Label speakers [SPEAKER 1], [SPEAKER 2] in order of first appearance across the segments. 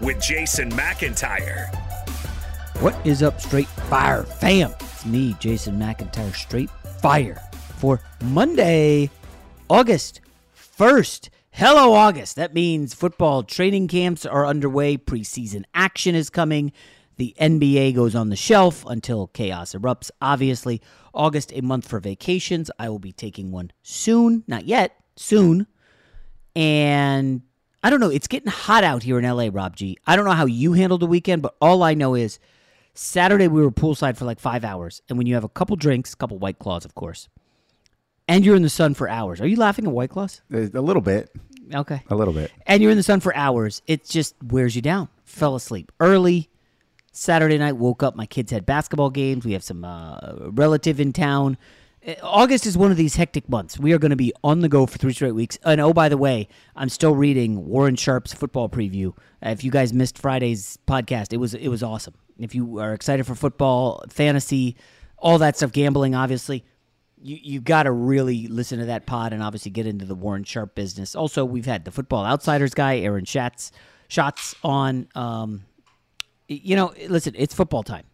[SPEAKER 1] with Jason McIntyre.
[SPEAKER 2] What is up, Straight Fire fam? It's me, Jason McIntyre, Straight Fire for Monday, August 1st. Hello, August. That means football training camps are underway, preseason action is coming. The NBA goes on the shelf until chaos erupts. Obviously, August, a month for vacations. I will be taking one soon. Not yet, soon. And I don't know. It's getting hot out here in LA, Rob G. I don't know how you handled the weekend, but all I know is Saturday we were poolside for like five hours. And when you have a couple drinks, a couple White Claws, of course, and you're in the sun for hours. Are you laughing at White Claws?
[SPEAKER 3] A little bit.
[SPEAKER 2] Okay.
[SPEAKER 3] A little bit.
[SPEAKER 2] And you're in the sun for hours. It just wears you down. Fell asleep early. Saturday night, woke up. My kids had basketball games. We have some uh, relative in town. August is one of these hectic months. We are going to be on the go for three straight weeks. And oh, by the way, I'm still reading Warren Sharp's football preview. If you guys missed Friday's podcast, it was it was awesome. If you are excited for football, fantasy, all that stuff, gambling, obviously, you you got to really listen to that pod and obviously get into the Warren Sharp business. Also, we've had the Football Outsiders guy, Aaron Schatz, shots on. Um, you know, listen, it's football time.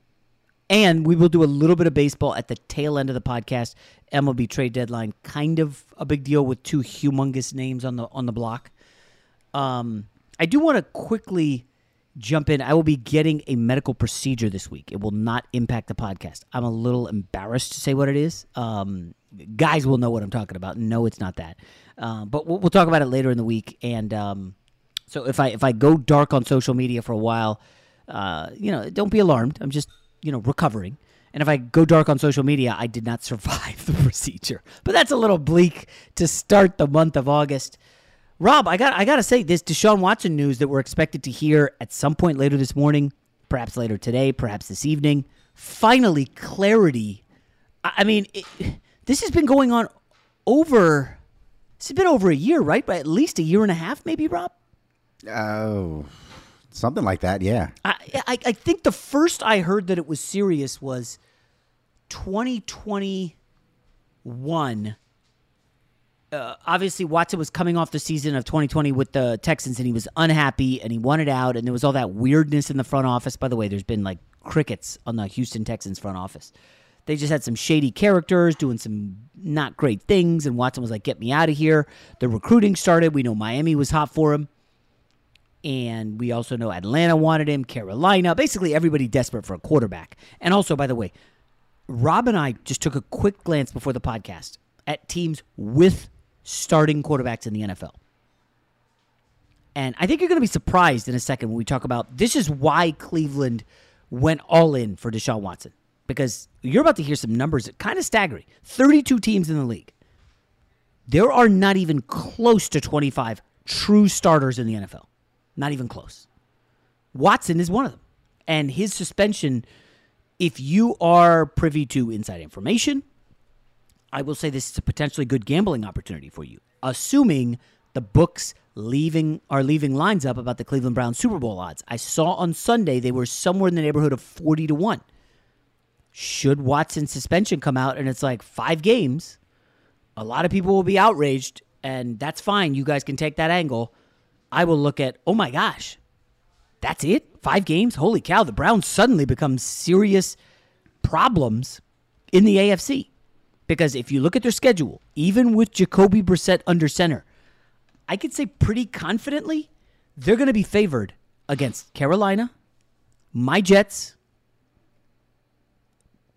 [SPEAKER 2] And we will do a little bit of baseball at the tail end of the podcast. MLB trade deadline, kind of a big deal with two humongous names on the on the block. Um, I do want to quickly jump in. I will be getting a medical procedure this week. It will not impact the podcast. I'm a little embarrassed to say what it is. Um, guys will know what I'm talking about. No, it's not that. Uh, but we'll, we'll, talk about it later in the week. And um, so if I if I go dark on social media for a while, uh, you know, don't be alarmed. I'm just you know, recovering. And if I go dark on social media, I did not survive the procedure. But that's a little bleak to start the month of August. Rob, I got I got to say this Deshaun Watson news that we're expected to hear at some point later this morning, perhaps later today, perhaps this evening. Finally, clarity. I mean, it, this has been going on over. It's been over a year, right? But at least a year and a half, maybe, Rob.
[SPEAKER 3] Oh, Something like that, yeah.
[SPEAKER 2] I, I, I think the first I heard that it was serious was 2021. Uh, obviously, Watson was coming off the season of 2020 with the Texans, and he was unhappy and he wanted out, and there was all that weirdness in the front office. By the way, there's been like crickets on the Houston Texans front office. They just had some shady characters doing some not great things, and Watson was like, "Get me out of here." The recruiting started. We know Miami was hot for him, and we also know Atlanta wanted him, Carolina, basically everybody desperate for a quarterback. And also, by the way, Rob and I just took a quick glance before the podcast at teams with starting quarterbacks in the NFL. And I think you're going to be surprised in a second when we talk about this is why Cleveland went all in for Deshaun Watson. Because you're about to hear some numbers that kind of staggering 32 teams in the league. There are not even close to 25 true starters in the NFL. Not even close. Watson is one of them. And his suspension, if you are privy to inside information, I will say this is a potentially good gambling opportunity for you, assuming the books leaving are leaving lines up about the Cleveland Browns Super Bowl odds. I saw on Sunday they were somewhere in the neighborhood of 40 to 1. Should Watson's suspension come out and it's like 5 games, a lot of people will be outraged and that's fine. You guys can take that angle. I will look at, "Oh my gosh. That's it? 5 games? Holy cow, the Browns suddenly become serious problems in the AFC." Because if you look at their schedule, even with Jacoby Brissett under center, I could say pretty confidently they're going to be favored against Carolina, my Jets,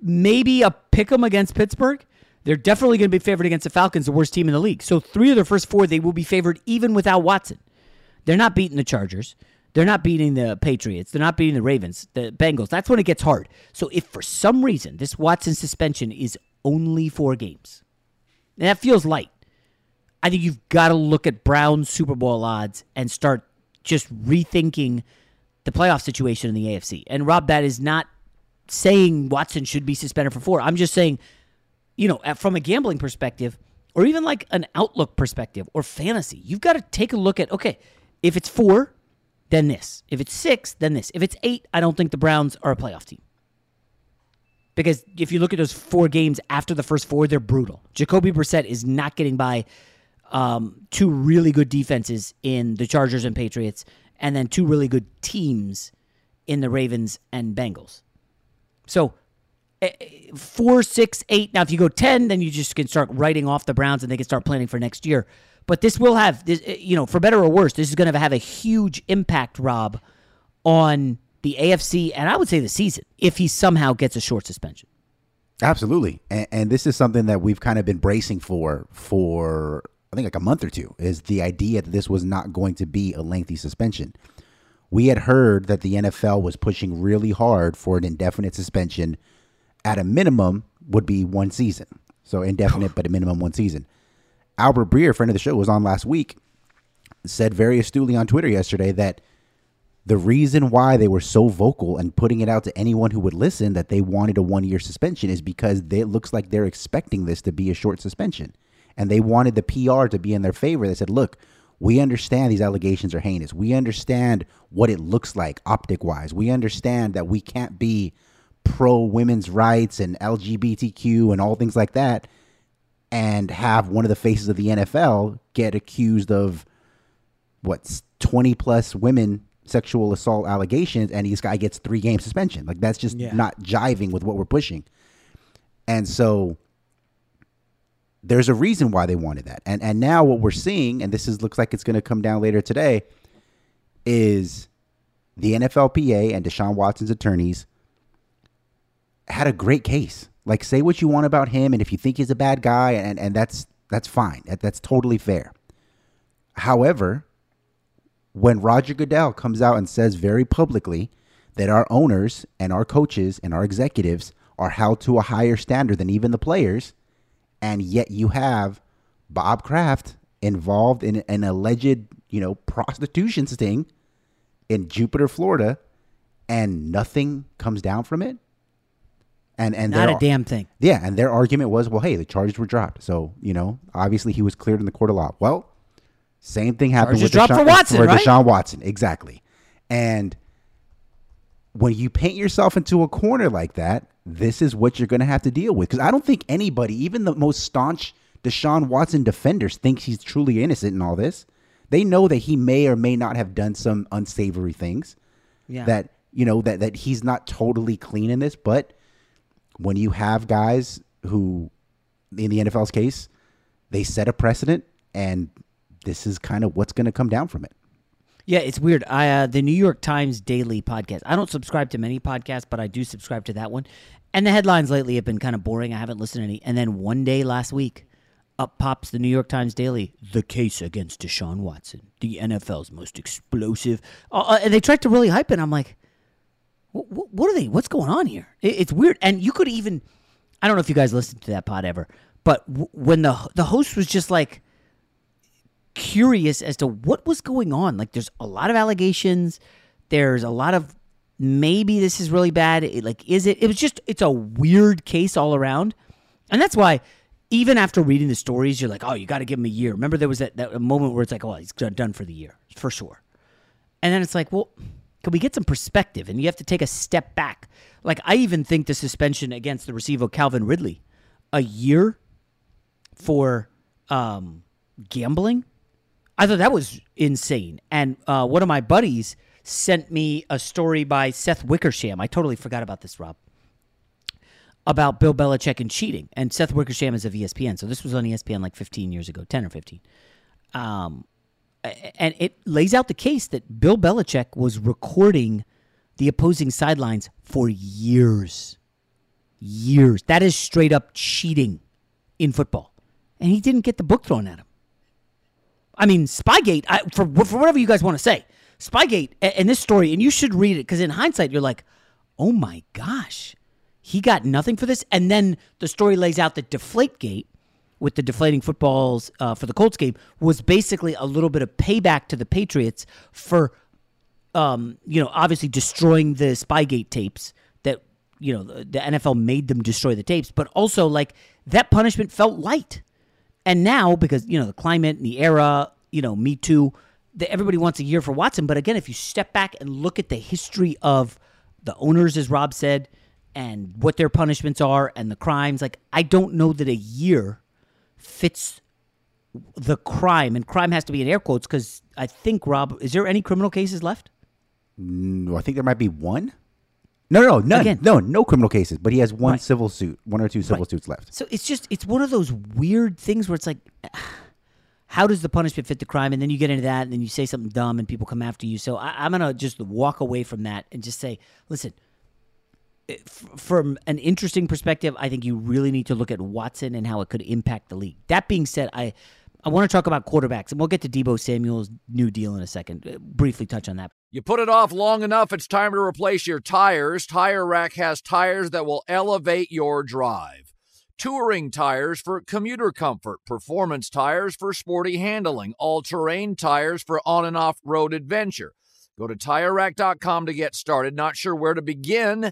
[SPEAKER 2] maybe a pick 'em against Pittsburgh. They're definitely going to be favored against the Falcons, the worst team in the league. So three of their first four, they will be favored even without Watson. They're not beating the Chargers. They're not beating the Patriots. They're not beating the Ravens, the Bengals. That's when it gets hard. So if for some reason this Watson suspension is only four games, and that feels light, I think you've got to look at Brown's Super Bowl odds and start just rethinking the playoff situation in the AFC. And Rob, that is not saying Watson should be suspended for four. I'm just saying, you know, from a gambling perspective, or even like an outlook perspective or fantasy, you've got to take a look at okay, if it's four, then this. If it's six, then this. If it's eight, I don't think the Browns are a playoff team. Because if you look at those four games after the first four, they're brutal. Jacoby Brissett is not getting by um, two really good defenses in the Chargers and Patriots, and then two really good teams in the Ravens and Bengals. So eh, four, six, eight. Now, if you go ten, then you just can start writing off the Browns, and they can start planning for next year. But this will have, this, eh, you know, for better or worse, this is going to have a huge impact, Rob, on the AFC and I would say the season if he somehow gets a short suspension.
[SPEAKER 4] Absolutely, and, and this is something that we've kind of been bracing for for I think like a month or two. Is the idea that this was not going to be a lengthy suspension? We had heard that the NFL was pushing really hard for an indefinite suspension. At a minimum, would be one season. So indefinite, but a minimum one season. Albert Breer, friend of the show, was on last week, said very astutely on Twitter yesterday that the reason why they were so vocal and putting it out to anyone who would listen that they wanted a one year suspension is because it looks like they're expecting this to be a short suspension. And they wanted the PR to be in their favor. They said, look, we understand these allegations are heinous. We understand what it looks like optic wise. We understand that we can't be pro women's rights and LGBTQ and all things like that and have one of the faces of the NFL get accused of what 20 plus women sexual assault allegations and this guy gets 3 game suspension. Like that's just
[SPEAKER 2] Yeah.
[SPEAKER 4] not jiving with what we're pushing. And so there's a reason why they wanted that. And and now what we're seeing and this is looks like it's going to come down later today is the NFLPA and Deshaun Watson's attorneys had a great case. Like say what you want about him and if you think he's a bad guy and and that's that's fine. That, that's totally fair. However, when Roger Goodell comes out and says very publicly that our owners and our coaches and our executives are held to a higher standard than even the players, and yet you have Bob Kraft involved in an alleged, you know, prostitution sting in Jupiter, Florida, and nothing comes down from it. And and
[SPEAKER 2] Not
[SPEAKER 4] their-
[SPEAKER 2] a damn thing.
[SPEAKER 4] Yeah, and their argument was, well, hey, the charges were dropped, so you know, obviously he was cleared in the court of law. Well, same thing happened
[SPEAKER 2] Charges
[SPEAKER 4] with
[SPEAKER 2] dropped
[SPEAKER 4] Deshaun,
[SPEAKER 2] for Watson,
[SPEAKER 4] for
[SPEAKER 2] right?
[SPEAKER 4] Deshaun Watson, exactly. And when you paint yourself into a corner like that, this is what you're going to have to deal with. Because I don't think anybody, even the most staunch Deshaun Watson defenders, thinks he's truly innocent in all this. They know that he may or may not have done some unsavory things
[SPEAKER 2] Yeah.
[SPEAKER 4] that
[SPEAKER 3] you know, that that he's not totally clean in this, but when you have guys who in the NFL's case, they set a precedent and this is kind of what's going to come down from it.
[SPEAKER 2] Yeah, it's weird. I uh, the New York Times Daily podcast. I don't subscribe to many podcasts, but I do subscribe to that one. And the headlines lately have been kind of boring. I haven't listened to any. And then one day last week, up pops the New York Times Daily. The case against Deshaun Watson, the NFL's most explosive. Uh, uh, and they tried to really hype it. I'm like, what, what are they? What's going on here? It, it's weird. And you could even, I don't know if you guys listened to that pod ever, but w- when the the host was just like curious as to what was going on. Like, there's a lot of allegations. There's a lot of maybe this is really bad. It, like, is it? It was just, it's a weird case all around. And that's why, even after reading the stories, you're like, oh, you got to give him a year. Remember, there was that, that moment where it's like, oh, he's done for the year, for sure. And then it's like, well, can we get some perspective? And you have to take a step back. Like, I even think the suspension against the receiver, Calvin Ridley, a year for um, gambling I thought that was insane. And uh, one of my buddies sent me a story by Seth Wickersham. I totally forgot about this, Rob. About Bill Belichick and cheating. And Seth Wickersham is of ESPN. So this was on ESPN like 15 years ago, 10 or 15. Um, and it lays out the case that Bill Belichick was recording the opposing sidelines for years. Years. That is straight up cheating in football. And he didn't get the book thrown at him. I mean, Spygate, I, for, for whatever you guys want to say, Spygate and this story, and you should read it because in hindsight, you're like, oh my gosh, he got nothing for this. And then the story lays out that Deflategate, with the deflating footballs uh, for the Colts game, was basically a little bit of payback to the Patriots for, um, you know, obviously destroying the Spygate tapes that, you know, the, the NFL made them destroy the tapes, but also like that punishment felt light. And now, because, you know, the climate and the era, you know, Me Too, the, everybody wants a year for Watson. But again, if you step back and look at the history of the owners, as Rob said, and what their punishments are and the crimes, like, I don't know that a year fits the crime. And crime has to be in air quotes because I think, Rob, is there any criminal cases left?
[SPEAKER 3] No, I think there might be one. No, no, none. Again, no, no criminal cases. But he has one right. civil suit, one or two civil right. suits left.
[SPEAKER 2] So it's just it's one of those weird things where it's like, how does the punishment fit the crime? And then you get into that, and then you say something dumb, and people come after you. So I, am gonna just walk away from that and just say, listen. From an interesting perspective, I think you really need to look at Watson and how it could impact the league. That being said, I I want to talk about quarterbacks, and we'll get to Deebo Samuel's new deal in a second. Uh, briefly touch on that.
[SPEAKER 5] You put it off long enough, it's time to replace your tires. Tire Rack has tires that will elevate your drive. Touring tires for commuter comfort, performance tires for sporty handling, all terrain tires for on and off road adventure. Go to tirerack.com to get started. Not sure where to begin?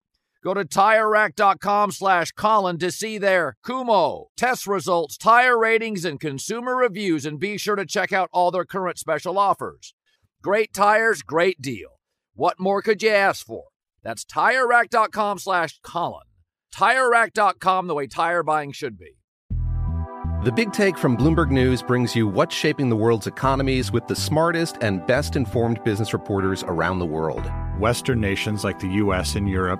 [SPEAKER 5] Go to TireRack.com slash Colin to see their Kumho test results, tire ratings, and consumer reviews, and be sure to check out all their current special offers. Great tires, great deal. What more could you ask for? That's TireRack.com slash Colin. TireRack.com, the way tire buying should be.
[SPEAKER 6] The Big Take from Bloomberg News brings you what's shaping the world's economies with the smartest and best informed business reporters around the world.
[SPEAKER 7] Western nations like the U.S. and Europe.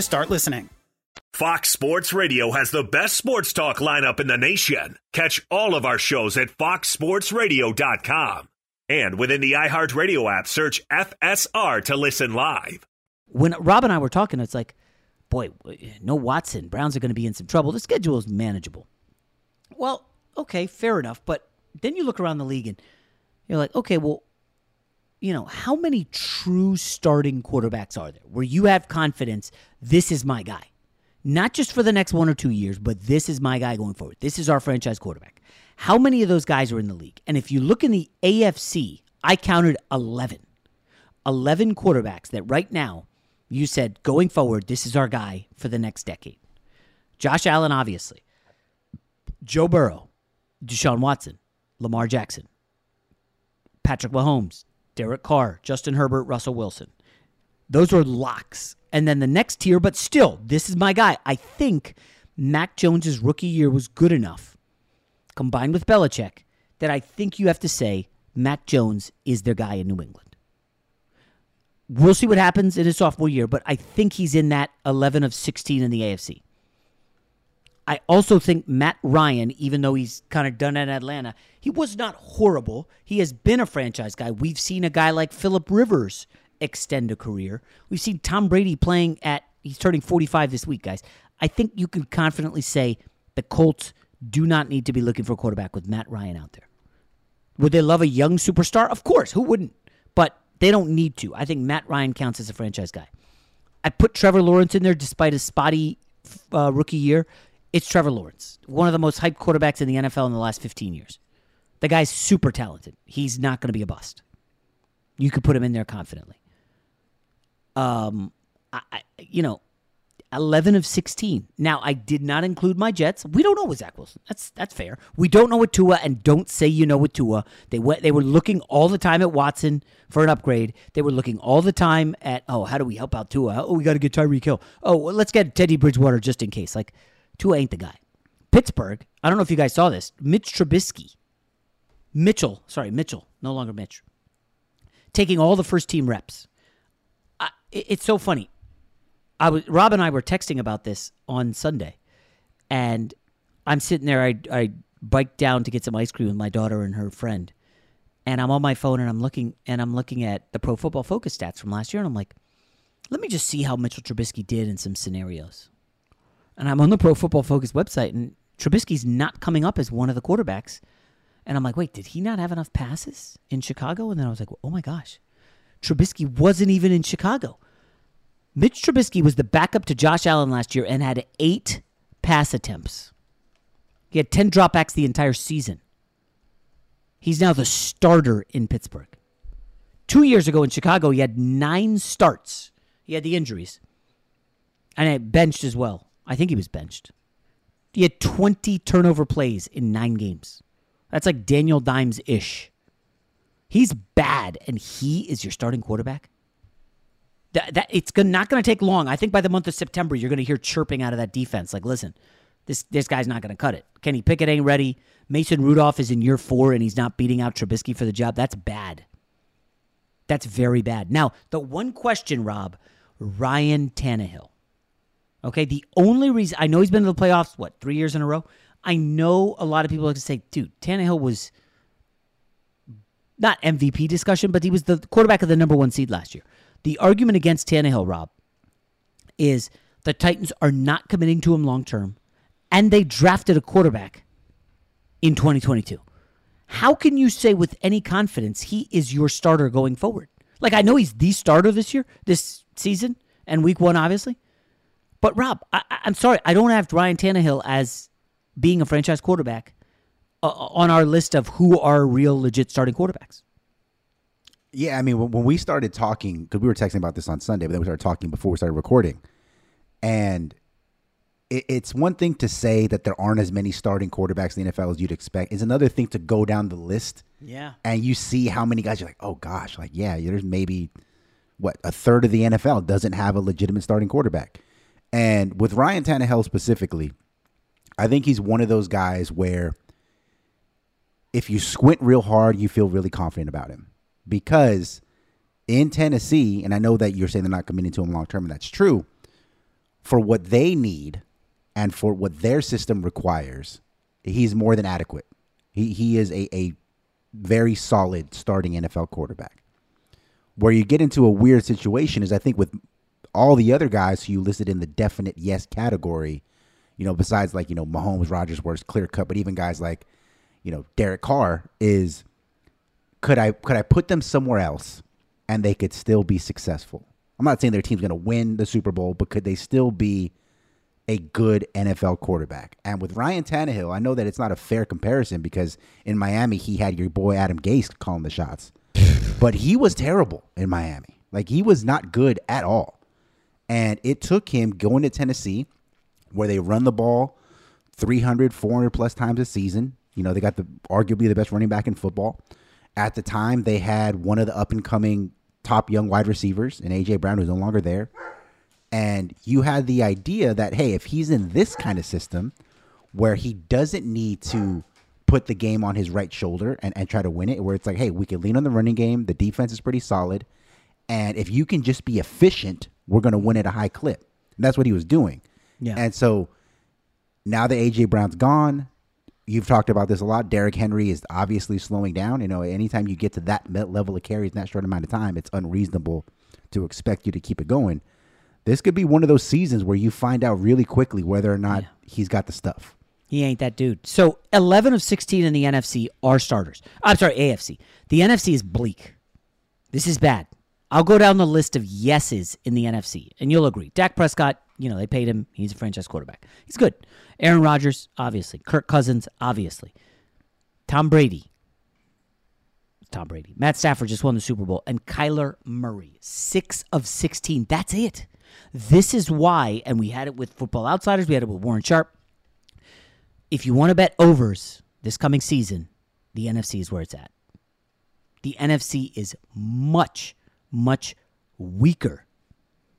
[SPEAKER 8] start listening.
[SPEAKER 1] Fox Sports Radio has the best sports talk lineup in the nation. Catch all of our shows at foxsportsradio.com. And within the iHeartRadio app, search FSR to listen live.
[SPEAKER 2] When Rob and I were talking, it's like, boy, no Watson. Browns are going to be in some trouble. The schedule is manageable. Well, okay, fair enough. But then you look around the league and you're like, okay, well, you know, how many true starting quarterbacks are there where you have confidence this is my guy? Not just for the next one or two years, but this is my guy going forward. This is our franchise quarterback. How many of those guys are in the league? And if you look in the AFC, I counted 11. 11 quarterbacks that right now you said going forward, this is our guy for the next decade. Josh Allen, obviously. Joe Burrow, Deshaun Watson, Lamar Jackson, Patrick Mahomes, Derek Carr, Justin Herbert, Russell Wilson. Those are locks. And then the next tier, but still, this is my guy. I think Mac Jones's rookie year was good enough, combined with Belichick, that I think you have to say Mac Jones is their guy in New England. We'll see what happens in his sophomore year, but I think he's in that 11 of 16 in the AFC. I also think Matt Ryan, even though he's kind of done in Atlanta, he was not horrible. He has been a franchise guy. We've seen a guy like Philip Rivers extend a career. We've seen Tom Brady playing at, he's turning 45 this week, guys. I think you can confidently say the Colts do not need to be looking for a quarterback with Matt Ryan out there. Would they love a young superstar? Of course. Who wouldn't? But they don't need to. I think Matt Ryan counts as a franchise guy. I put Trevor Lawrence in there despite his spotty uh, rookie year. It's Trevor Lawrence, one of the most hyped quarterbacks in the NFL in the last 15 years. The guy's super talented. He's not going to be a bust. You could put him in there confidently. Um, I, I, you know, 11 of 16. Now, I did not include my Jets. We don't know with Zach Wilson. That's that's fair. We don't know with Tua, and don't say you know with Tua. They went. They were looking all the time at Watson for an upgrade. They were looking all the time at oh, how do we help out Tua? Oh, we got to get Tyreek Hill. Oh, well, let's get Teddy Bridgewater just in case. Like Tua ain't the guy. Pittsburgh. I don't know if you guys saw this. Mitch Trubisky, Mitchell. Sorry, Mitchell. No longer Mitch. Taking all the first team reps. I, it's so funny. I was Rob and I were texting about this on Sunday, and I'm sitting there. I I biked down to get some ice cream with my daughter and her friend, and I'm on my phone and I'm looking and I'm looking at the Pro Football Focus stats from last year, and I'm like, let me just see how Mitchell Trubisky did in some scenarios. And I'm on the Pro Football Focus website, and Trubisky's not coming up as one of the quarterbacks. And I'm like, wait, did he not have enough passes in Chicago? And then I was like, oh my gosh, Trubisky wasn't even in Chicago. Mitch Trubisky was the backup to Josh Allen last year and had eight pass attempts. He had 10 dropbacks the entire season. He's now the starter in Pittsburgh. Two years ago in Chicago, he had nine starts. He had the injuries. And I benched as well. I think he was benched. He had 20 turnover plays in nine games. That's like Danny Dimes ish. He's bad, and he is your starting quarterback. That, that it's not going to take long. I think by the month of September, you're going to hear chirping out of that defense. Like, listen, this this guy's not going to cut it. Kenny Pickett ain't ready. Mason Rudolph is in year four, and he's not beating out Trubisky for the job. That's bad. That's very bad. Now, the one question, Rob, Ryan Tannehill. Okay, the only reason I know he's been to the playoffs, what, three years in a row? I know a lot of people like to say, dude, Tannehill was not MVP discussion, but he was the quarterback of the number one seed last year. The argument against Tannehill, Rob, is the Titans are not committing to him long term, and they drafted a quarterback in 2022. How can you say with any confidence he is your starter going forward? Like, I know he's the starter this year, this season, and week one, obviously. But, Rob, I, am sorry, I don't have Ryan Tannehill as being a franchise quarterback uh, on our list of who are real, legit starting quarterbacks.
[SPEAKER 4] Yeah, I mean, when, we started talking, because we were texting about this on Sunday, but then we started talking before we started recording, and it, it's one thing to say that there aren't as many starting quarterbacks in the NFL as you'd expect. It's another thing to go down the list,
[SPEAKER 2] yeah,
[SPEAKER 4] and you see how many guys you're like, oh gosh, like yeah, there's maybe what a third of the NFL doesn't have a legitimate starting quarterback, and with Ryan Tannehill specifically, I think he's one of those guys where if you squint real hard, you feel really confident about him because in Tennessee, and I know that you're saying they're not committing to him long term, and that's true. For what they need and for what their system requires, he's more than adequate. He he is a, a very solid starting NFL quarterback. Where you get into a weird situation is I think with all the other guys who you listed in the definite yes category, you know, besides like, you know, Mahomes, Rodgers where it's clear cut, but even guys like, you know, Derek Carr is could I could I put them somewhere else and they could still be successful? I'm not saying their team's going to win the Super Bowl, but could they still be a good NFL quarterback? And with Ryan Tannehill, I know that it's not a fair comparison because in Miami he had your boy Adam Gase calling the shots, but he was terrible in Miami. Like he was not good at all. And it took him going to Tennessee, where they run the ball 300, 400 plus times a season. You know, they got the arguably the best running back in football. At the time, they had one of the up and coming top young wide receivers, and AJ Brown, who's no longer there. And you had the idea that, hey, if he's in this kind of system where he doesn't need to put the game on his right shoulder and, and try to win it, where it's like, hey, we can lean on the running game, the defense is pretty solid. And if you can just be efficient, we're going to win at a high clip. And that's what he was doing.
[SPEAKER 2] Yeah.
[SPEAKER 4] And so now that AJ Brown's gone, you've talked about this a lot. Derrick Henry is obviously slowing down. You know, anytime you get to that level of carries in that short amount of time, it's unreasonable to expect you to keep it going. This could be one of those seasons where you find out really quickly whether or not yeah. he's got the stuff.
[SPEAKER 2] He ain't that dude. So 11 of 16 in the NFC are starters. I'm sorry, AFC. The NFC is bleak. This is bad. I'll go down the list of yeses in the NFC, and you'll agree. Dak Prescott, you know, they paid him. He's a franchise quarterback. He's good. Aaron Rodgers, obviously. Kirk Cousins, obviously. Tom Brady. Tom Brady. Matt Stafford just won the Super Bowl. And Kyler Murray, six of 16. That's it. This is why, and we had it with Football Outsiders, we had it with Warren Sharp. If you want to bet overs this coming season, the NFC is where it's at. The NFC is much, much weaker.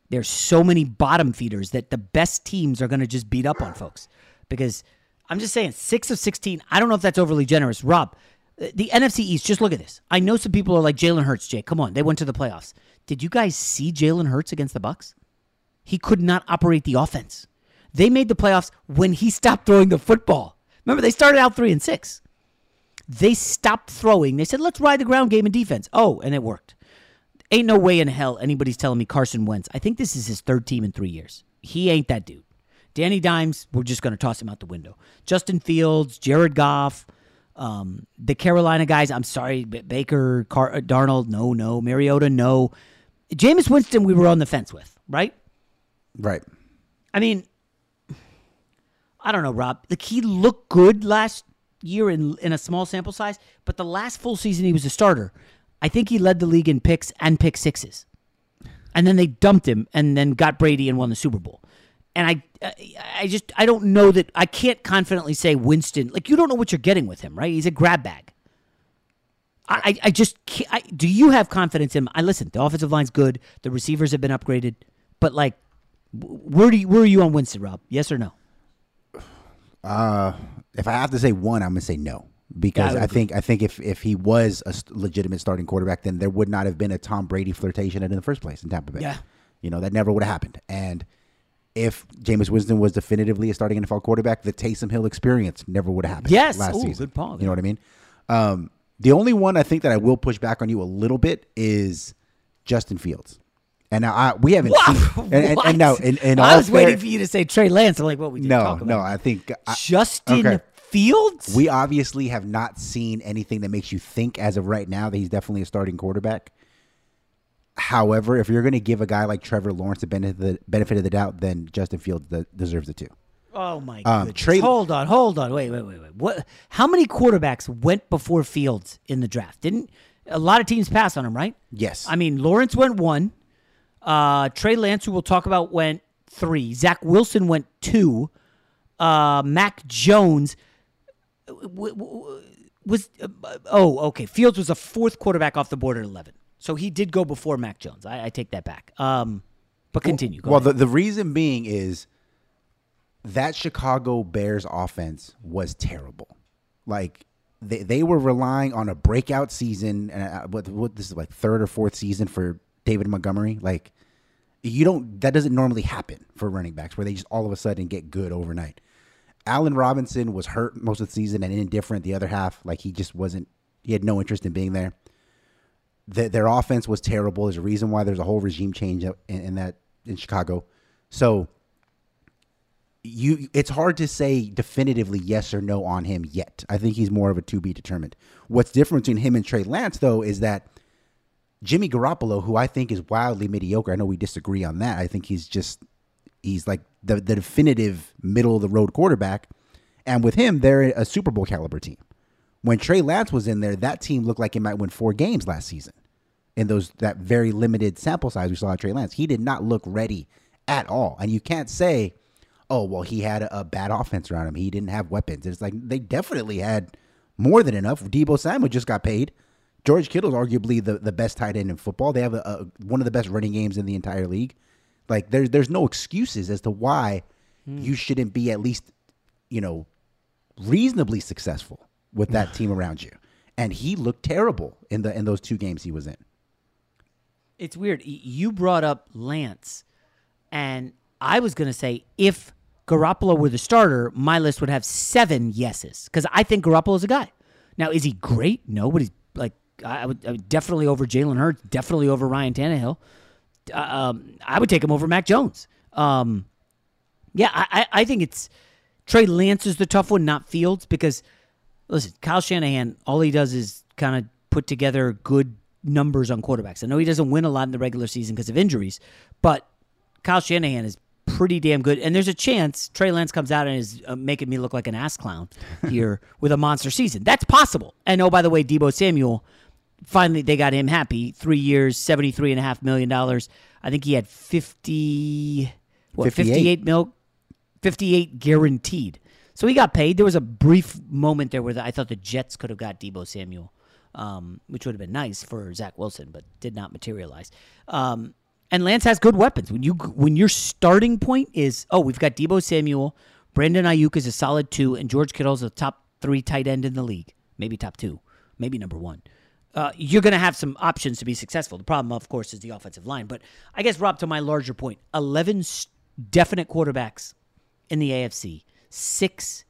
[SPEAKER 2] There's so many bottom feeders that the best teams are going to just beat up on folks because I'm just saying, six of 16. I don't know if that's overly generous. Rob, the NFC East, just look at this. I know some people are like Jalen Hurts, Jay. Come on, they went to the playoffs. Did you guys see Jalen Hurts against the Bucks? He could not operate the offense. They made the playoffs when he stopped throwing the football. Remember, they started out three and six. They stopped throwing. They said, let's ride the ground game and defense. Oh, and it worked. Ain't no way in hell anybody's telling me Carson Wentz. I think this is his third team in three years. He ain't that dude. Danny Dimes, we're just going to toss him out the window. Justin Fields, Jared Goff, um, the Carolina guys. I'm sorry, Baker, Car- uh, Darnold, no, no. Mariota, no. Jameis Winston, we were on the fence with, right?
[SPEAKER 4] Right.
[SPEAKER 2] I mean, I don't know, Rob. Like he looked good last year in in a small sample size, but the last full season he was a starter. I think he led the league in picks and pick sixes, and then they dumped him, and then got Brady and won the Super Bowl. And I, I, just I don't know that I can't confidently say Winston. Like you don't know what you're getting with him, right? He's a grab bag. I, I, just I, do you have confidence in? I listen. The offensive line's good. The receivers have been upgraded, but like, where do you, where are you on Winston, Rob? Yes or no?
[SPEAKER 4] Uh, if I have to say one, I'm gonna say no because
[SPEAKER 2] I
[SPEAKER 4] think I think if if he was a legitimate starting quarterback, then there would not have been a Tom Brady flirtation in the first place in Tampa Bay.
[SPEAKER 2] Yeah.
[SPEAKER 4] you know that never would have happened. And if Jameis Winston was definitively a starting NFL quarterback, the Taysom Hill experience never would have happened.
[SPEAKER 2] Yes.
[SPEAKER 4] last
[SPEAKER 2] Ooh,
[SPEAKER 4] season.
[SPEAKER 2] good call
[SPEAKER 4] You know what I mean? Um, the only one I think that I will push back on you a little bit is Justin Fields. And now I, we haven't seen. And, and, and no,
[SPEAKER 2] I was
[SPEAKER 4] fair-
[SPEAKER 2] waiting for you to say Trey Lance. I'm like, what we
[SPEAKER 4] no,
[SPEAKER 2] talk about?
[SPEAKER 4] no. I think I,
[SPEAKER 2] Justin Fields.
[SPEAKER 4] We obviously have not seen anything that makes you think as of right now that he's definitely a starting quarterback. However, if you're going to give a guy like Trevor Lawrence the benefit of the, benefit of the doubt, then Justin Fields deserves it too.
[SPEAKER 2] Oh my
[SPEAKER 4] Um,
[SPEAKER 2] goodness!
[SPEAKER 4] Trey-
[SPEAKER 2] hold on, hold on. Wait, wait, wait, wait. What? How many quarterbacks went before Fields in the draft? Didn't a lot of teams pass on him? Right?
[SPEAKER 4] Yes.
[SPEAKER 2] I mean, Lawrence went one. Uh, Trey Lance, who we'll talk about, went three. Zach Wilson went two. Uh, Mac Jones w- w- was. Uh, oh, okay. Fields was a fourth quarterback off the board at eleven, so he did go before Mac Jones. I, I take that back. Um, but continue. Go
[SPEAKER 4] well,
[SPEAKER 2] ahead.
[SPEAKER 4] the, the reason being is that Chicago Bears offense was terrible. Like they, they were relying on a breakout season, and uh, what, what this is like third or fourth season for David Montgomery. Like you don't that doesn't normally happen for running backs where they just all of a sudden get good overnight. Allen Robinson was hurt most of the season and indifferent the other half. Like he just wasn't. He had no interest in being there. The, their offense was terrible. There's a reason why there's a whole regime change in, in that in Chicago. So you it's hard to say definitively yes or no on him yet. I think he's more of a to be determined. What's different between him and Trey Lance though is that Jimmy Garoppolo, who I think is wildly mediocre, I know we disagree on that. I think he's just he's like the the definitive middle of the road quarterback. And with him, they're a Super Bowl caliber team. When Trey Lance was in there, that team looked like it might win four games last season. In those that very limited sample size we saw at Trey Lance, he did not look ready at all. And you can't say, "Oh, well, he had a, a bad offense around him. He didn't have weapons." It's like they definitely had more than enough. Deebo Samuel just got paid. George Kittle's arguably the, the best tight end in football. They have a, a, one of the best running games in the entire league. Like there's there's no excuses as to why hmm. you shouldn't be at least, you know, reasonably successful with that team around you. And he looked terrible in the in those two games he was in.
[SPEAKER 2] It's weird. You brought up Lance, and I was going to say if Garoppolo were the starter, my list would have seven yeses because I think Garoppolo's a guy. Now, is he great? No, but he's like I I would, I would definitely over Jalen Hurts, definitely over Ryan Tannehill. Uh, um, I would take him over Mac Jones. Um, yeah, I, I think it's Trey Lance is the tough one, not Fields, because listen, Kyle Shanahan, all he does is kind of put together good numbers on quarterbacks. I know he doesn't win a lot in the regular season because of injuries, but Kyle Shanahan is pretty damn good. And there's a chance Trey Lance comes out and is uh, making me look like an ass clown here with a monster season. That's possible. And oh, by the way, Deebo Samuel, finally they got him happy. Three years, seventy-three and a half million dollars. I think he had fifty, what,
[SPEAKER 4] 58.
[SPEAKER 2] fifty-eight mil, fifty-eight guaranteed. So he got paid. There was a brief moment there where I thought the Jets could have got Deebo Samuel, um, which would have been nice for Zach Wilson, but did not materialize. Um, and Lance has good weapons. When you when your starting point is oh we've got Deebo Samuel, Brandon Aiyuk is a solid two, and George Kittle's a top three tight end in the league, maybe top two, maybe number one. Uh, you're going to have some options to be successful. The problem, of course, is the offensive line. But I guess, Rob, to my larger 11 definite quarterbacks in the AFC, six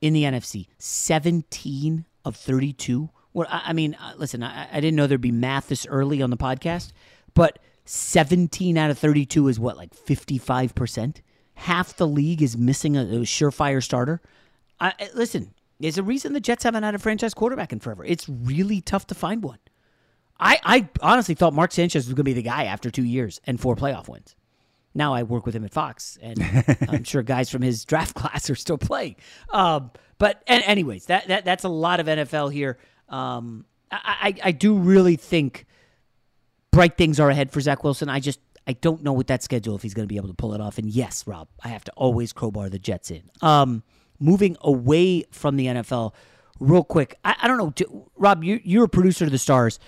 [SPEAKER 2] in the NFC, 17 of 32. Well, I, mean, uh, listen, I, didn't know there'd be math this early on the podcast, but 17 out of 32 is what, like 55%? Half the league is missing a, a surefire starter. I- listen, there's a reason the Jets haven't had a franchise quarterback in forever. It's really tough to find one. I, I honestly thought Mark Sanchez was going to be the guy after two years and four playoff wins. Now I work with him at Fox, and I'm sure guys from his draft class are still playing. Um, but and anyways, that, that that's a lot of NFL here. Um, I, I I do really think bright things are ahead for Zach Wilson. I just I don't know with that schedule if he's going to be able to pull it off. And yes, Rob, I have to always crowbar the Jets in. Um, moving away from the NFL, real quick. I, I don't know, do, Rob. You you're a producer of the Stars.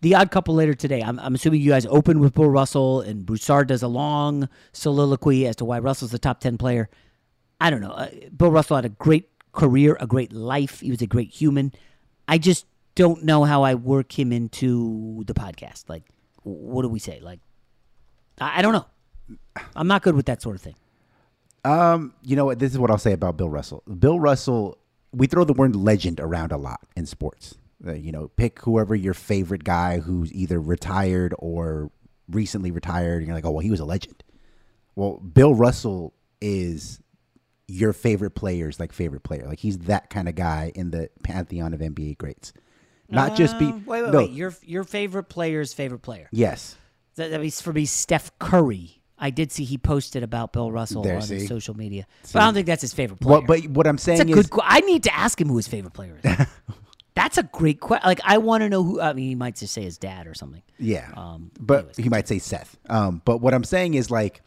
[SPEAKER 2] The Odd Couple later today. I'm, I'm assuming you guys open with Bill Russell and Broussard does a long soliloquy as to why Russell's the top ten player. I don't know. Uh, Bill Russell had a great career, a great life. He was a great human. I just don't know how I work him into the podcast. Like, what do we say? Like, I, I don't know. I'm not good with that sort of thing.
[SPEAKER 4] Um, you know what? This is what I'll say about Bill Russell. Bill Russell, we throw the word legend around a lot in sports. Uh, you know, pick whoever your favorite guy who's either retired or recently retired. And you're like, oh, well, he was a legend. Well, Bill Russell is your favorite player's like favorite player. Like he's that kind of guy in the pantheon of NBA greats. Not just be
[SPEAKER 2] Uh, wait, wait,
[SPEAKER 4] no,
[SPEAKER 2] wait. Your your favorite player's favorite player.
[SPEAKER 4] Yes.
[SPEAKER 2] That, that means for me, Steph Curry. I did see he posted about Bill Russell
[SPEAKER 4] There,
[SPEAKER 2] on
[SPEAKER 4] see?
[SPEAKER 2] his social media, but I don't think that's his favorite player.
[SPEAKER 4] Well, but what I'm saying
[SPEAKER 2] That's a
[SPEAKER 4] is
[SPEAKER 2] good. I need to ask him who his favorite player is. that's a great question. Like I want to know who. I mean, he might just say his dad or something.
[SPEAKER 4] Yeah.
[SPEAKER 2] Um,
[SPEAKER 4] but he might say Seth. Um, but what I'm saying is like,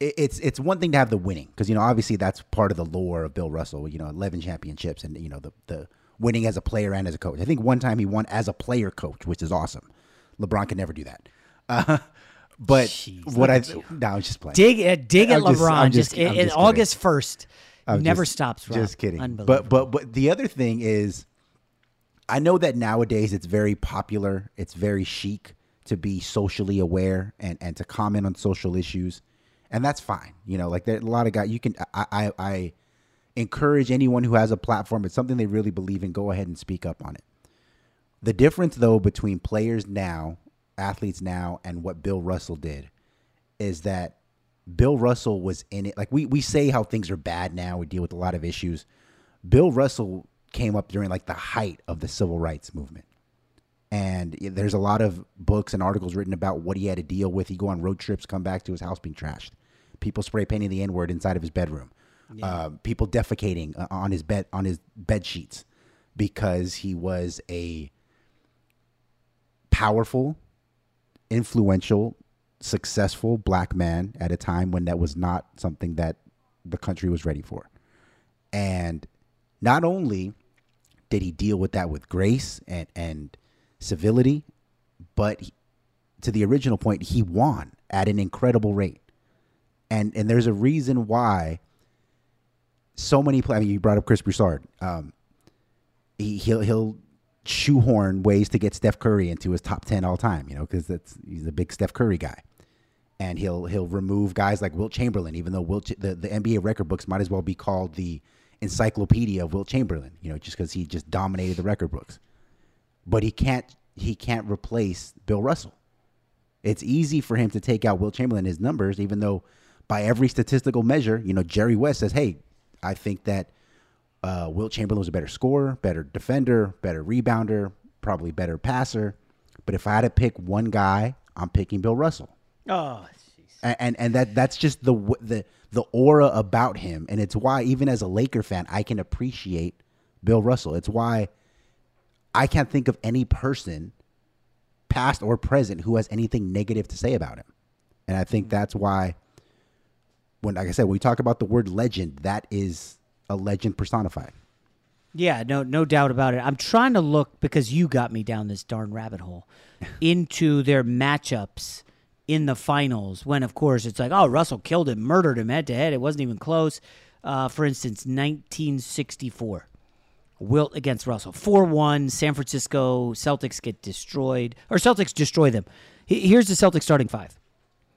[SPEAKER 4] it, it's it's one thing to have the winning because you know obviously that's part of the lore of Bill Russell. You know, 11 championships and you know the the winning as a player and as a coach. I think one time he won as a player coach, which is awesome. LeBron can never do that. Uh, but what I no, I was just playing.
[SPEAKER 2] Dig, uh, dig at
[SPEAKER 4] I'm just-
[SPEAKER 2] LeBron.
[SPEAKER 4] I'm
[SPEAKER 2] just,
[SPEAKER 4] I'm
[SPEAKER 2] in, in
[SPEAKER 4] just.
[SPEAKER 2] August first, never
[SPEAKER 4] just-
[SPEAKER 2] stops. Rob.
[SPEAKER 4] Just kidding.
[SPEAKER 2] Unbelievable.
[SPEAKER 4] But but but the other thing is, I know that nowadays it's very popular. It's very chic to be socially aware and and to comment on social issues, and that's fine. You know, like there a lot of guys. You can I I, I encourage anyone who has a platform. It's something they really believe in. Go ahead and speak up on it. The difference, though, between players now, athletes now, and what Bill Russell did is that Bill Russell was in it. Like we we say how things are bad now. We deal with a lot of issues. Bill Russell came up during like the height of the civil rights movement. And there's a lot of books and articles written about what he had to deal with. He go on road trips, come back to his house being trashed. People spray painting the N word inside of his bedroom. Uh, people defecating uh, on his bed on his bed sheets because he was a powerful, influential, successful black man at a time when that was not something that the country was ready for. And not only did he deal with that with grace and, and civility, but he- to the original point, he won at an incredible rate. And and there's a reason why so many play. I mean, you brought up Chris Broussard. Um, he he'll he'll shoehorn ways to get Steph Curry into his top ten all time. You know, because that's he's a big Steph Curry guy, and he'll he'll remove guys like Wilt Chamberlain, even though Wilt the the NBA record books might as well be called the encyclopedia of Wilt Chamberlain. You know, just because he just dominated the record books, but he can't he can't replace Bill Russell. It's easy for him to take out Wilt Chamberlain his numbers, even though by every statistical measure, you know, Jerry West says, "Hey, I think that uh, Wilt Chamberlain was a better scorer, better defender, better rebounder, probably better passer. But if I had to pick one guy, I'm picking Bill Russell.
[SPEAKER 2] Oh,
[SPEAKER 4] And and, and that that's just the the the aura about him, and it's why even as a Laker fan, I can appreciate Bill Russell. It's why I can't think of any person, past or present, who has anything negative to say about him. And I think that's why, when like I said, when we talk about the word legend, that is a legend personified.
[SPEAKER 2] Yeah, no, no doubt about it. I'm trying to look because you got me down this darn rabbit hole into their matchups in the finals. When, of course, it's like, oh, Russell killed him, murdered him head to head. It wasn't even close. Uh, for instance, 1964, Wilt against Russell, four one. San Francisco Celtics get destroyed, or Celtics destroy them. Here's the Celtics starting five: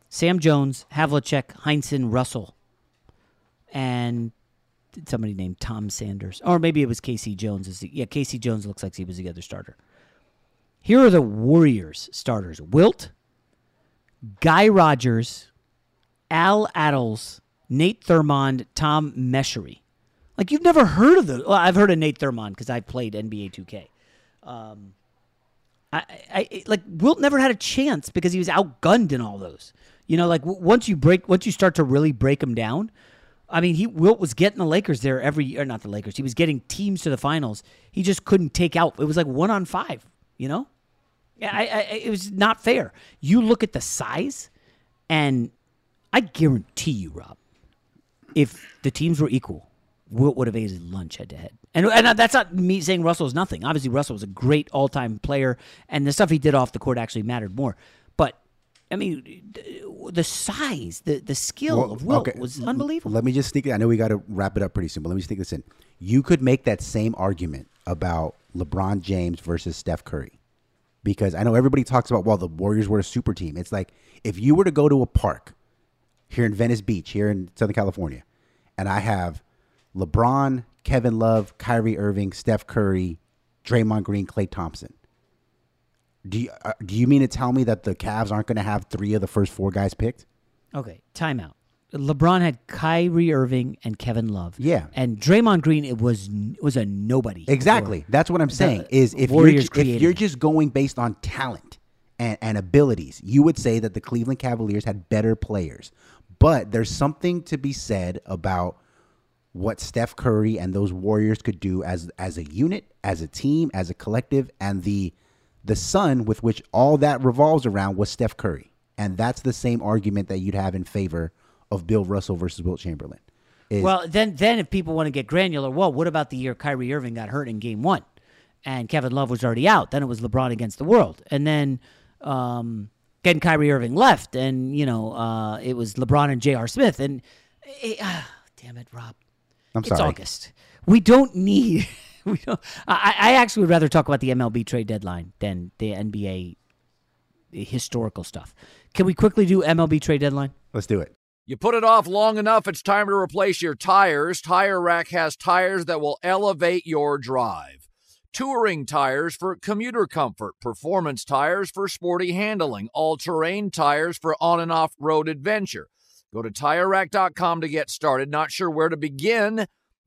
[SPEAKER 2] Sam Jones, Havlicek, Heinsohn, Russell, and somebody named Tom Sanders, or maybe it was K.C. Jones. Yeah, K.C. Jones looks like he was the other starter. Here are the Warriors starters: Wilt, Guy Rodgers, Al Attles, Nate Thurmond, Tom Meshery. Like you've never heard of the. Well, I've heard of Nate Thurmond because I played NBA 2K. Um, I, I, I like Wilt never had a chance because he was outgunned in all those. You know, like w- once you break, once you start to really break them down. I mean, he Wilt was getting the Lakers there every year. Not the Lakers. He was getting teams to the finals. He just couldn't take out. It was like one on five. You know, I, I, it was not fair. You look at the size, and I guarantee you, Rob, if the teams were equal, Wilt would have ate his lunch head to head. And and that's not me saying Russell is nothing. Obviously, Russell was a great all time player, and the stuff he did off the court actually mattered more. I mean, the size, the the skill
[SPEAKER 4] Well,
[SPEAKER 2] of Wilt
[SPEAKER 4] okay,
[SPEAKER 2] was unbelievable.
[SPEAKER 4] Let me just sneak it. I know we got to wrap it up pretty soon, but let me sneak this in. You could make that same argument about LeBron James versus Steph Curry. Because I know everybody talks about, well, the Warriors were a super team. It's like if you were to go to a park here in Venice Beach, here in Southern California, and I have LeBron, Kevin Love, Kyrie Irving, Steph Curry, Draymond Green, Klay Thompson. Do you, uh, do you mean to tell me that the Cavs aren't going to have three of the first four guys picked?
[SPEAKER 2] Okay, timeout. LeBron had Kyrie Irving and Kevin Love.
[SPEAKER 4] Yeah.
[SPEAKER 2] and Draymond Green it was was a nobody.
[SPEAKER 4] Exactly. That's what I'm
[SPEAKER 2] the
[SPEAKER 4] saying. Is if you're, if you're just going based on talent and, and abilities, you would say that the Cleveland Cavaliers had better players. But there's something to be said about what Steph Curry and those Warriors could do as as a unit, as a team, as a collective, and the the sun with which all that revolves around was Steph Curry. And that's the same argument that you'd have in favor of Bill Russell versus Wilt Chamberlain. Is-
[SPEAKER 2] Well, then, then if people want to get granular, well, what about the year Kyrie Irving got hurt in Game One, and Kevin Love was already out? Then it was LeBron against the world, and then um, again Kyrie Irving left, and you know uh, it was LeBron and J.R. Smith, and eh, ah, damn it, Rob,
[SPEAKER 4] I'm
[SPEAKER 2] it's
[SPEAKER 4] sorry.
[SPEAKER 2] August. We don't need. We don't, I, I actually would rather talk about the MLB trade deadline than the NBA historical stuff. Can we quickly do MLB trade deadline?
[SPEAKER 4] Let's do it.
[SPEAKER 5] You put it off long enough, it's time to replace your tires. Tire Rack has tires that will elevate your drive. Touring tires for commuter comfort, performance tires for sporty handling, all terrain tires for on and off road adventure. Go to tirerack.com to get started. Not sure where to begin?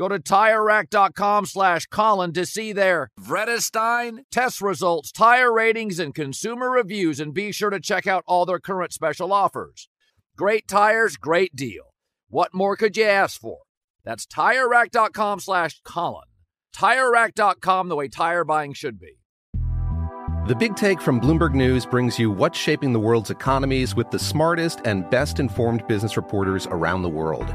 [SPEAKER 5] Go to TireRack.com slash Colin to see their Vredestein test results, tire ratings, and consumer reviews, and be sure to check out all their current special offers. Great tires, great deal. What more could you ask for? That's TireRack.com slash Colin. TireRack.com, the way tire buying should be.
[SPEAKER 6] The Big Take from Bloomberg News brings you what's shaping the world's economies with the smartest and best informed business reporters around the world.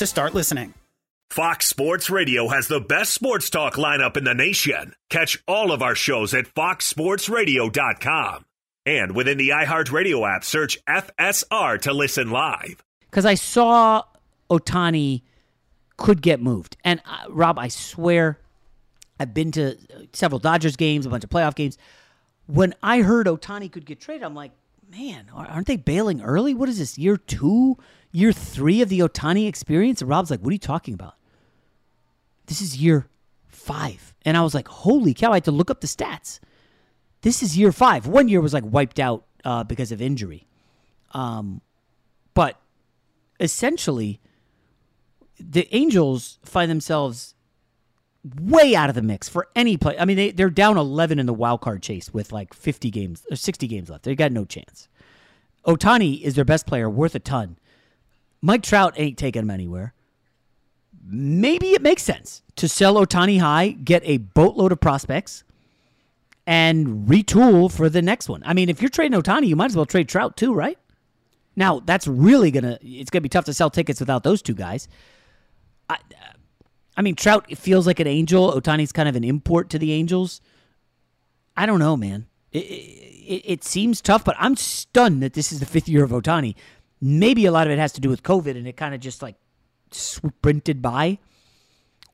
[SPEAKER 8] to start listening.
[SPEAKER 1] Fox Sports Radio has the best sports talk lineup in the nation. Catch all of our shows at foxsportsradio.com. And within the iHeartRadio app, search FSR to listen live.
[SPEAKER 2] Because I saw Ohtani could get moved. And uh, Rob, I swear, I've been to several Dodgers games, a bunch of playoff games. When I heard Ohtani could get traded, I'm like, man, aren't they bailing early? What is this, year two, year three of the Ohtani experience? And Rob's like, what are you talking about? This is year five. And I was like, holy cow, I had to look up the stats. This is year five. One year was like wiped out uh, because of injury. Um, but essentially, the Angels find themselves way out of the mix for any play. I mean, they, they're down 11 in the wild card chase with like 50 games or 60 games left. They got no chance. Ohtani is their best player, worth a ton. Mike Trout ain't taking him anywhere. Maybe it makes sense to sell Ohtani high, get a boatload of prospects, and retool for the next one. I mean, if you're trading Ohtani, you might as well trade Trout too, right? Now, that's really to, it's to be tough to sell tickets without those two guys. I, I mean, Trout feels like an angel. Ohtani's kind of an import to the Angels. I don't know, man. It, it, it, seems tough, but I'm stunned that this is the fifth year of Ohtani. Maybe a lot of it has to do with COVID, and it kind of just like sprinted by.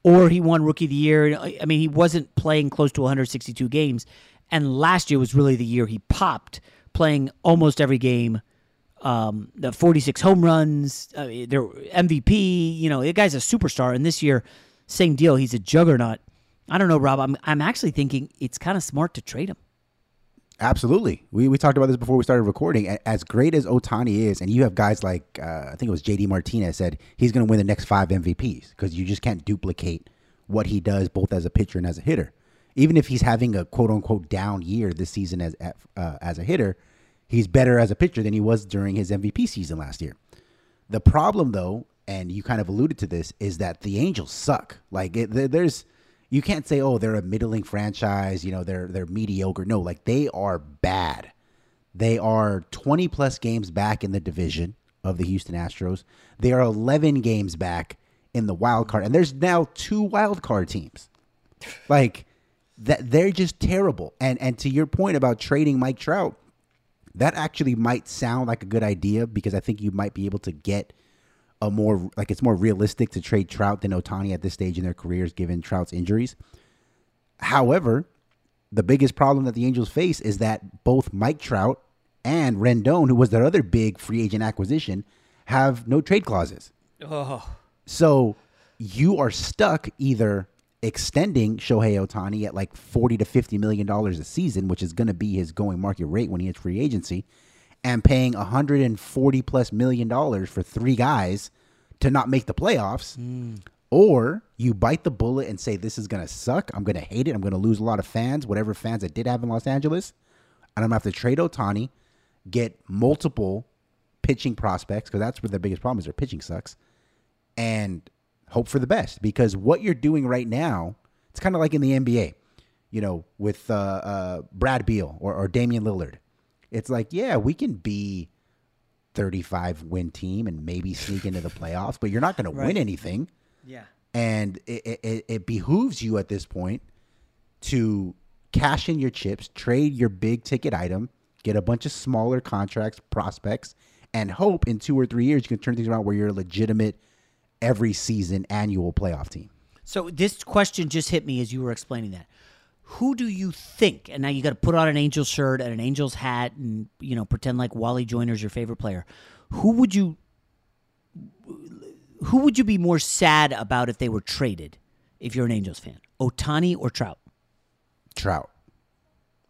[SPEAKER 2] Or he won Rookie of the Year. I mean, he wasn't playing close to 162 games, and last year was really the year he popped, playing almost every game. Um, the 46 home runs, uh, their MVP. You know, the guy's a superstar, and this year same deal. He's a juggernaut. I don't know, Rob. I'm I'm actually thinking it's kind of smart to trade him.
[SPEAKER 4] Absolutely. We, we talked about this before we started recording. As great as Ohtani is, and you have guys like, uh, I think it was JD Martinez said he's going to win the next five MVPs because you just can't duplicate what he does both as a pitcher and as a hitter. Even if he's having a quote unquote down year this season as, uh, as a hitter, he's better as a pitcher than he was during his MVP season last year. The problem, though, and you kind of alluded to this, is that the Angels suck. Like it, there's, you can't say, oh, they're a middling franchise. You know, they're they're mediocre. No, like they are bad. They are 20 plus games back in the division of the Houston Astros. They are 11 games back in the wild card, and there's now two wild card teams. Like that, they're just terrible. And and to your point about trading Mike Trout, that actually might sound like a good idea because I think you might be able to get a more like it's more realistic to trade Trout than Ohtani at this stage in their careers, given Trout's injuries. However, the biggest problem that the Angels face is that both Mike Trout and Rendon, who was their other big free agent acquisition, have no trade clauses.
[SPEAKER 2] Oh.
[SPEAKER 4] So you are stuck either extending Shohei Ohtani at like 40 to 50 million dollars a season, which is going to be his going market rate when he hits free agency, and paying 140 plus million dollars for three guys to not make the playoffs,
[SPEAKER 2] mm.
[SPEAKER 4] or you bite the bullet and say this is gonna suck. I'm gonna hate it. I'm gonna lose a lot of fans, whatever fans I did have in Los Angeles, and I'm gonna have to trade Ohtani, get multiple pitching prospects because that's where the biggest problem is. Their pitching sucks, and hope for the best because what you're doing right now, it's kind of like in the NBA, you know, with uh, uh, Brad Beal or, or Damian Lillard it's like, yeah, we can be 35 win team and maybe sneak into the playoffs, but you're not going right. to win anything.
[SPEAKER 2] Yeah.
[SPEAKER 4] And it, it, it behooves you at this point to cash in your chips, trade your big ticket item, get a bunch of smaller contracts, prospects, and hope in two or three years you can turn things around where you're a legitimate every season annual playoff team.
[SPEAKER 2] So this question just hit me as you were explaining that. Who do you think? And now you got to put on an Angels shirt and an Angels hat, and you know pretend like Wally Joyner's your favorite player. Who would you? Who would you be more sad about if they were traded? If you're an Angels fan, Ohtani or Trout?
[SPEAKER 4] Trout.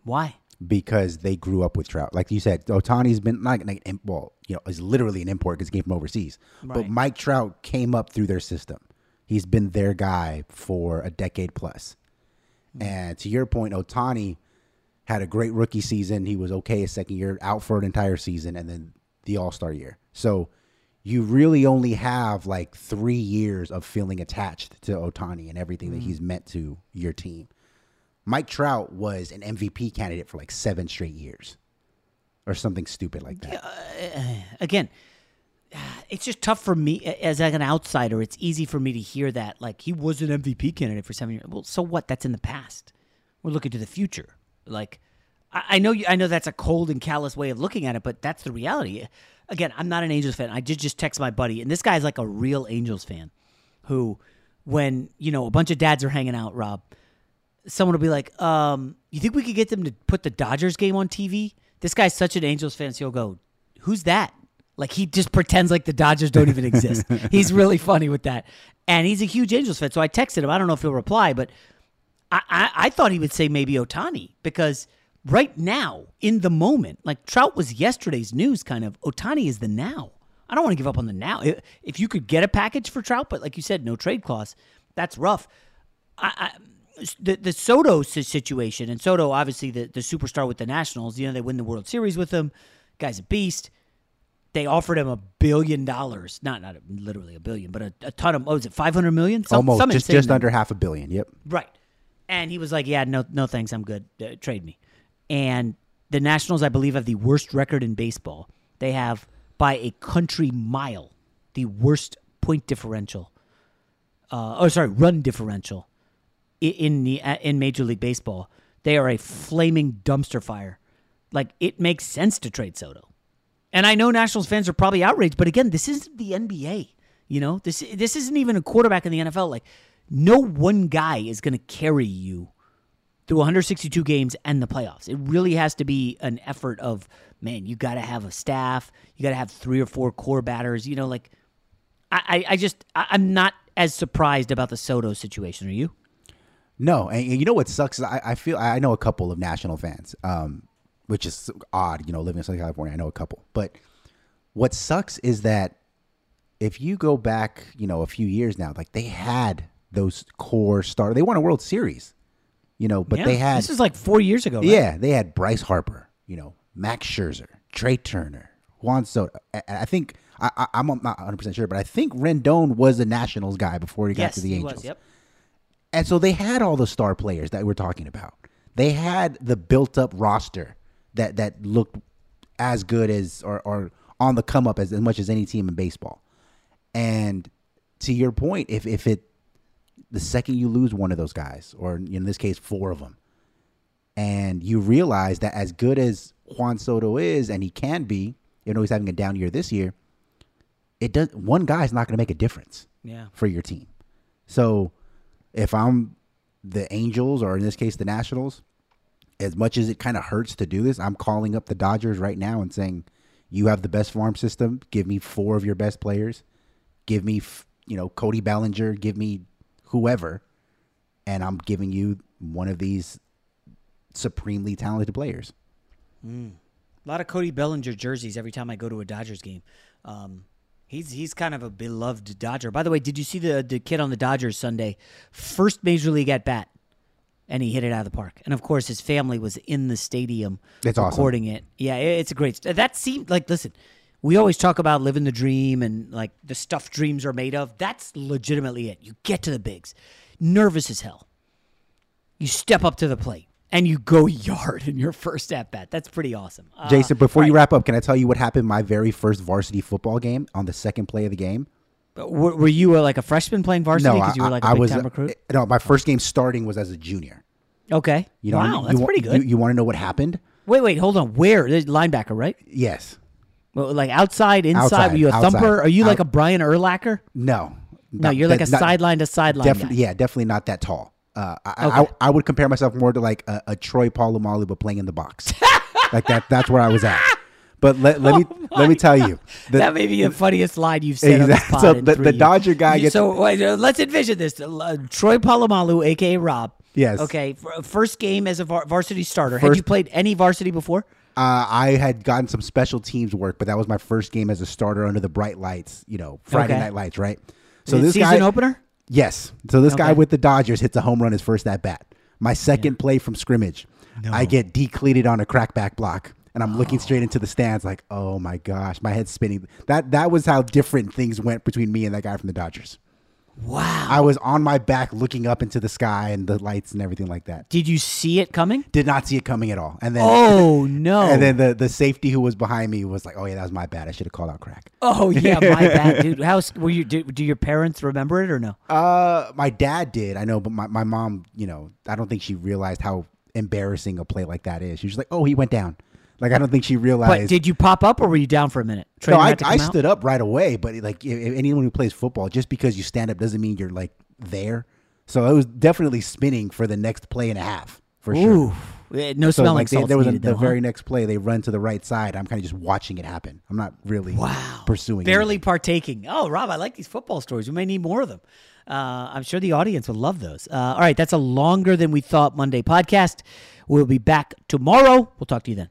[SPEAKER 2] Why?
[SPEAKER 4] Because they grew up with Trout. Like you said, Ohtani's been like, like well, you know, is literally an import because he came from overseas. But Mike Trout came up through their system. He's been their guy for a decade plus. And to your point, Ohtani had a great rookie season. He was okay his second year, out for an entire season, and then the All Star year. So you really only have like three years of feeling attached to Ohtani and everything that
[SPEAKER 2] Mm.
[SPEAKER 4] he's meant to your team. Mike Trout was an MVP candidate for like seven straight years, or something stupid like that.
[SPEAKER 2] again, it's just tough for me as an outsider. It's easy for me to hear that like he was an MVP candidate for seven years. Well, so what? That's in the past. We're looking to the future. Like I, I know, you, I know that's a cold and callous way of looking at it, but that's the reality. Again, I'm not an Angels fan. I did just text my buddy, and this guy's like a real Angels fan, who, when you know a bunch of dads are hanging out, Rob, someone will be like, um, "You think we could get them to put the Dodgers game on TV?" This guy's such an Angels fan, so he'll go, "Who's that?" Like he just pretends like the Dodgers don't even exist. he's really funny with that, and he's a huge Angels fan. So I texted him. I don't know if he'll reply, but I, I, I thought he would say maybe Ohtani because right now in the moment, like Trout was yesterday's news, kind of. Ohtani is the now. I don't want to give up on the now. If, if you could get a package for Trout, but like you said, no trade clause, that's rough. I, I, the the Soto situation, and Soto obviously the the superstar with the Nationals. You know they win the World Series with him. Guy's a beast. They offered him a billion dollars, not not literally a billion, but a, a ton of. What was it? Five hundred million? Some,
[SPEAKER 4] Almost
[SPEAKER 2] some
[SPEAKER 4] just just
[SPEAKER 2] number.
[SPEAKER 4] under half a billion. Yep.
[SPEAKER 2] Right. And he was like, "Yeah, no, no, thanks, I'm good. Uh, trade me." And the Nationals, I believe, have the worst record in baseball. They have by a country mile the worst point differential. Uh, oh, sorry, run differential in the uh, in Major League Baseball. They are a flaming dumpster fire. Like it makes sense to trade Soto. And I know Nationals fans are probably outraged, but again, this isn't the NBA. You know, this this isn't even a quarterback in the NFL. Like, no one guy is going to carry you through 162 games and the playoffs. It really has to be an effort of man. You got to have a staff. You got to have three or four core batters. You know, like I, I, just I, I'm not as surprised about the Soto situation. Are you?
[SPEAKER 4] No, and, and you know what sucks? I, I feel I know a couple of national fans, um, which is odd. You know, living in Southern California, I know a couple. But what sucks is that if you go back, you know, a few years now, like they had those core star. They won a World Series, you know, but
[SPEAKER 2] Yeah,
[SPEAKER 4] they had
[SPEAKER 2] this is like four years ago. Right?
[SPEAKER 4] Yeah, they had Bryce Harper, you know, Max Scherzer, Trea Turner, Juan Soto. I, I think I, I'm not 100 percent sure, but I think Rendon was a Nationals guy before he got
[SPEAKER 2] yes,
[SPEAKER 4] to the
[SPEAKER 2] he
[SPEAKER 4] Angels.
[SPEAKER 2] was. Yep.
[SPEAKER 4] And so they had all the star players that we're talking about. They had the built up roster that that looked as good as or, or on the come up as, as much as any team in baseball. And to your point, if if it the second you lose one of those guys, or in this case four of them, and you realize that as good as Juan Soto is, and he can be, even though he's having a down year this year, it does one guy's not going to make a difference
[SPEAKER 2] Yeah.
[SPEAKER 4] for your team. So if I'm the Angels or in this case the Nationals, as much as it kind of hurts to do this, I'm calling up the Dodgers right now and saying, "You have the best farm system. Give me four of your best players. Give me, you know, Cody Bellinger. Give me whoever, and I'm giving you one of these supremely talented players."
[SPEAKER 2] Mm. A lot of Cody Bellinger jerseys every time I go to a Dodgers game. Um, he's he's kind of a beloved Dodger. By the way, did you see the the kid on the Dodgers Sunday? First major league at bat, and he hit it out of the park. And of course, his family was in the stadium
[SPEAKER 4] awesome.
[SPEAKER 2] recording it. Yeah, it's a great. That seemed like listen. We always talk about living the dream and like the stuff dreams are made of. That's legitimately it. You get to the bigs, nervous as hell. You step up to the plate and you go yard in your first at bat. That's pretty awesome. Uh,
[SPEAKER 4] Jason, before you wrap up, can I tell you what happened my very first varsity football game on the second play of the game?
[SPEAKER 2] Were, were you uh, like a freshman playing varsity
[SPEAKER 4] no,
[SPEAKER 2] because
[SPEAKER 4] I,
[SPEAKER 2] you were like
[SPEAKER 4] I
[SPEAKER 2] a big
[SPEAKER 4] was
[SPEAKER 2] recruit?
[SPEAKER 4] No, my first game starting was as a junior.
[SPEAKER 2] Okay.
[SPEAKER 4] You know,
[SPEAKER 2] wow,
[SPEAKER 4] you,
[SPEAKER 2] that's
[SPEAKER 4] you,
[SPEAKER 2] pretty good.
[SPEAKER 4] You, you want to know what happened?
[SPEAKER 2] Wait, wait, hold on. Where? There's linebacker, right?
[SPEAKER 4] Yes.
[SPEAKER 2] Well, like outside, inside.
[SPEAKER 4] Outside,
[SPEAKER 2] Were you a
[SPEAKER 4] outside.
[SPEAKER 2] thumper? Are you like a Brian Urlacher?
[SPEAKER 4] No.
[SPEAKER 2] No,
[SPEAKER 4] Not-
[SPEAKER 2] you're like a
[SPEAKER 4] not-
[SPEAKER 2] sideline to sideline
[SPEAKER 4] Definitely, yeah, definitely not that tall. Uh, I,
[SPEAKER 2] Okay.
[SPEAKER 4] I, I would compare myself more to like a, a Troy Polamalu, but playing in the box. like that. That's where I was at. But let, let me let me tell you, the-
[SPEAKER 2] Oh that may be the funniest line you've said this
[SPEAKER 4] Exactly. So the- the. Dodger guy gets-
[SPEAKER 2] So wait, uh, let's envision this: uh, Troy Polamalu, aka Rob.
[SPEAKER 4] Yes.
[SPEAKER 2] Okay. first game as a varsity starter. Had you played any varsity before?
[SPEAKER 4] Uh, I had gotten some special teams work, but that was my first game as a starter under the bright lights. You know, Friday
[SPEAKER 2] Okay.
[SPEAKER 4] night lights, right?
[SPEAKER 2] Uh, season
[SPEAKER 4] guy, Season
[SPEAKER 2] opener?
[SPEAKER 4] Yes. So this guy with the Dodgers hits a home run his first at bat. My second play from scrimmage, I get decleated on a crackback block, and I'm looking straight into the stands, like, oh my gosh, my head's spinning. That that was how different things went between me and that guy from the Dodgers.
[SPEAKER 2] Wow.
[SPEAKER 4] I was on my back looking up into the sky and the lights and everything like that.
[SPEAKER 2] Did you see it coming?
[SPEAKER 4] Did not see it coming at all. And then
[SPEAKER 2] Oh, no.
[SPEAKER 4] And then the the safety who was behind me was like, "Oh yeah, that was my bad. I should have called out crack."
[SPEAKER 2] Oh yeah, my bad, dude. How were you? Do, do your parents remember it or no?
[SPEAKER 4] Uh, my dad did. I know, but my, my mom, you know, I don't think she realized how embarrassing a play like that is. She was like, "Oh, he went down." Like I don't think she realized.
[SPEAKER 2] But did you pop up or were you down for a minute?
[SPEAKER 4] no, I, I
[SPEAKER 2] out?
[SPEAKER 4] stood up right away. But like anyone who plays football, just because you stand up doesn't mean you're like there. So I was definitely spinning for the next play and a half for sure.
[SPEAKER 2] Ooh. Eh, no
[SPEAKER 4] so
[SPEAKER 2] smelling
[SPEAKER 4] like they,
[SPEAKER 2] salts
[SPEAKER 4] there was a,
[SPEAKER 2] needed,
[SPEAKER 4] the
[SPEAKER 2] though, huh?
[SPEAKER 4] very next play they run to the right side. I'm kind of just watching it happen. I'm not really wow pursuing.
[SPEAKER 2] barely partaking. Oh, Rob, I like these football stories. We may need more of them. Uh, I'm sure the audience would love those. Uh, all right, that's a longer than we thought Monday podcast. We'll be back tomorrow. We'll talk to you then.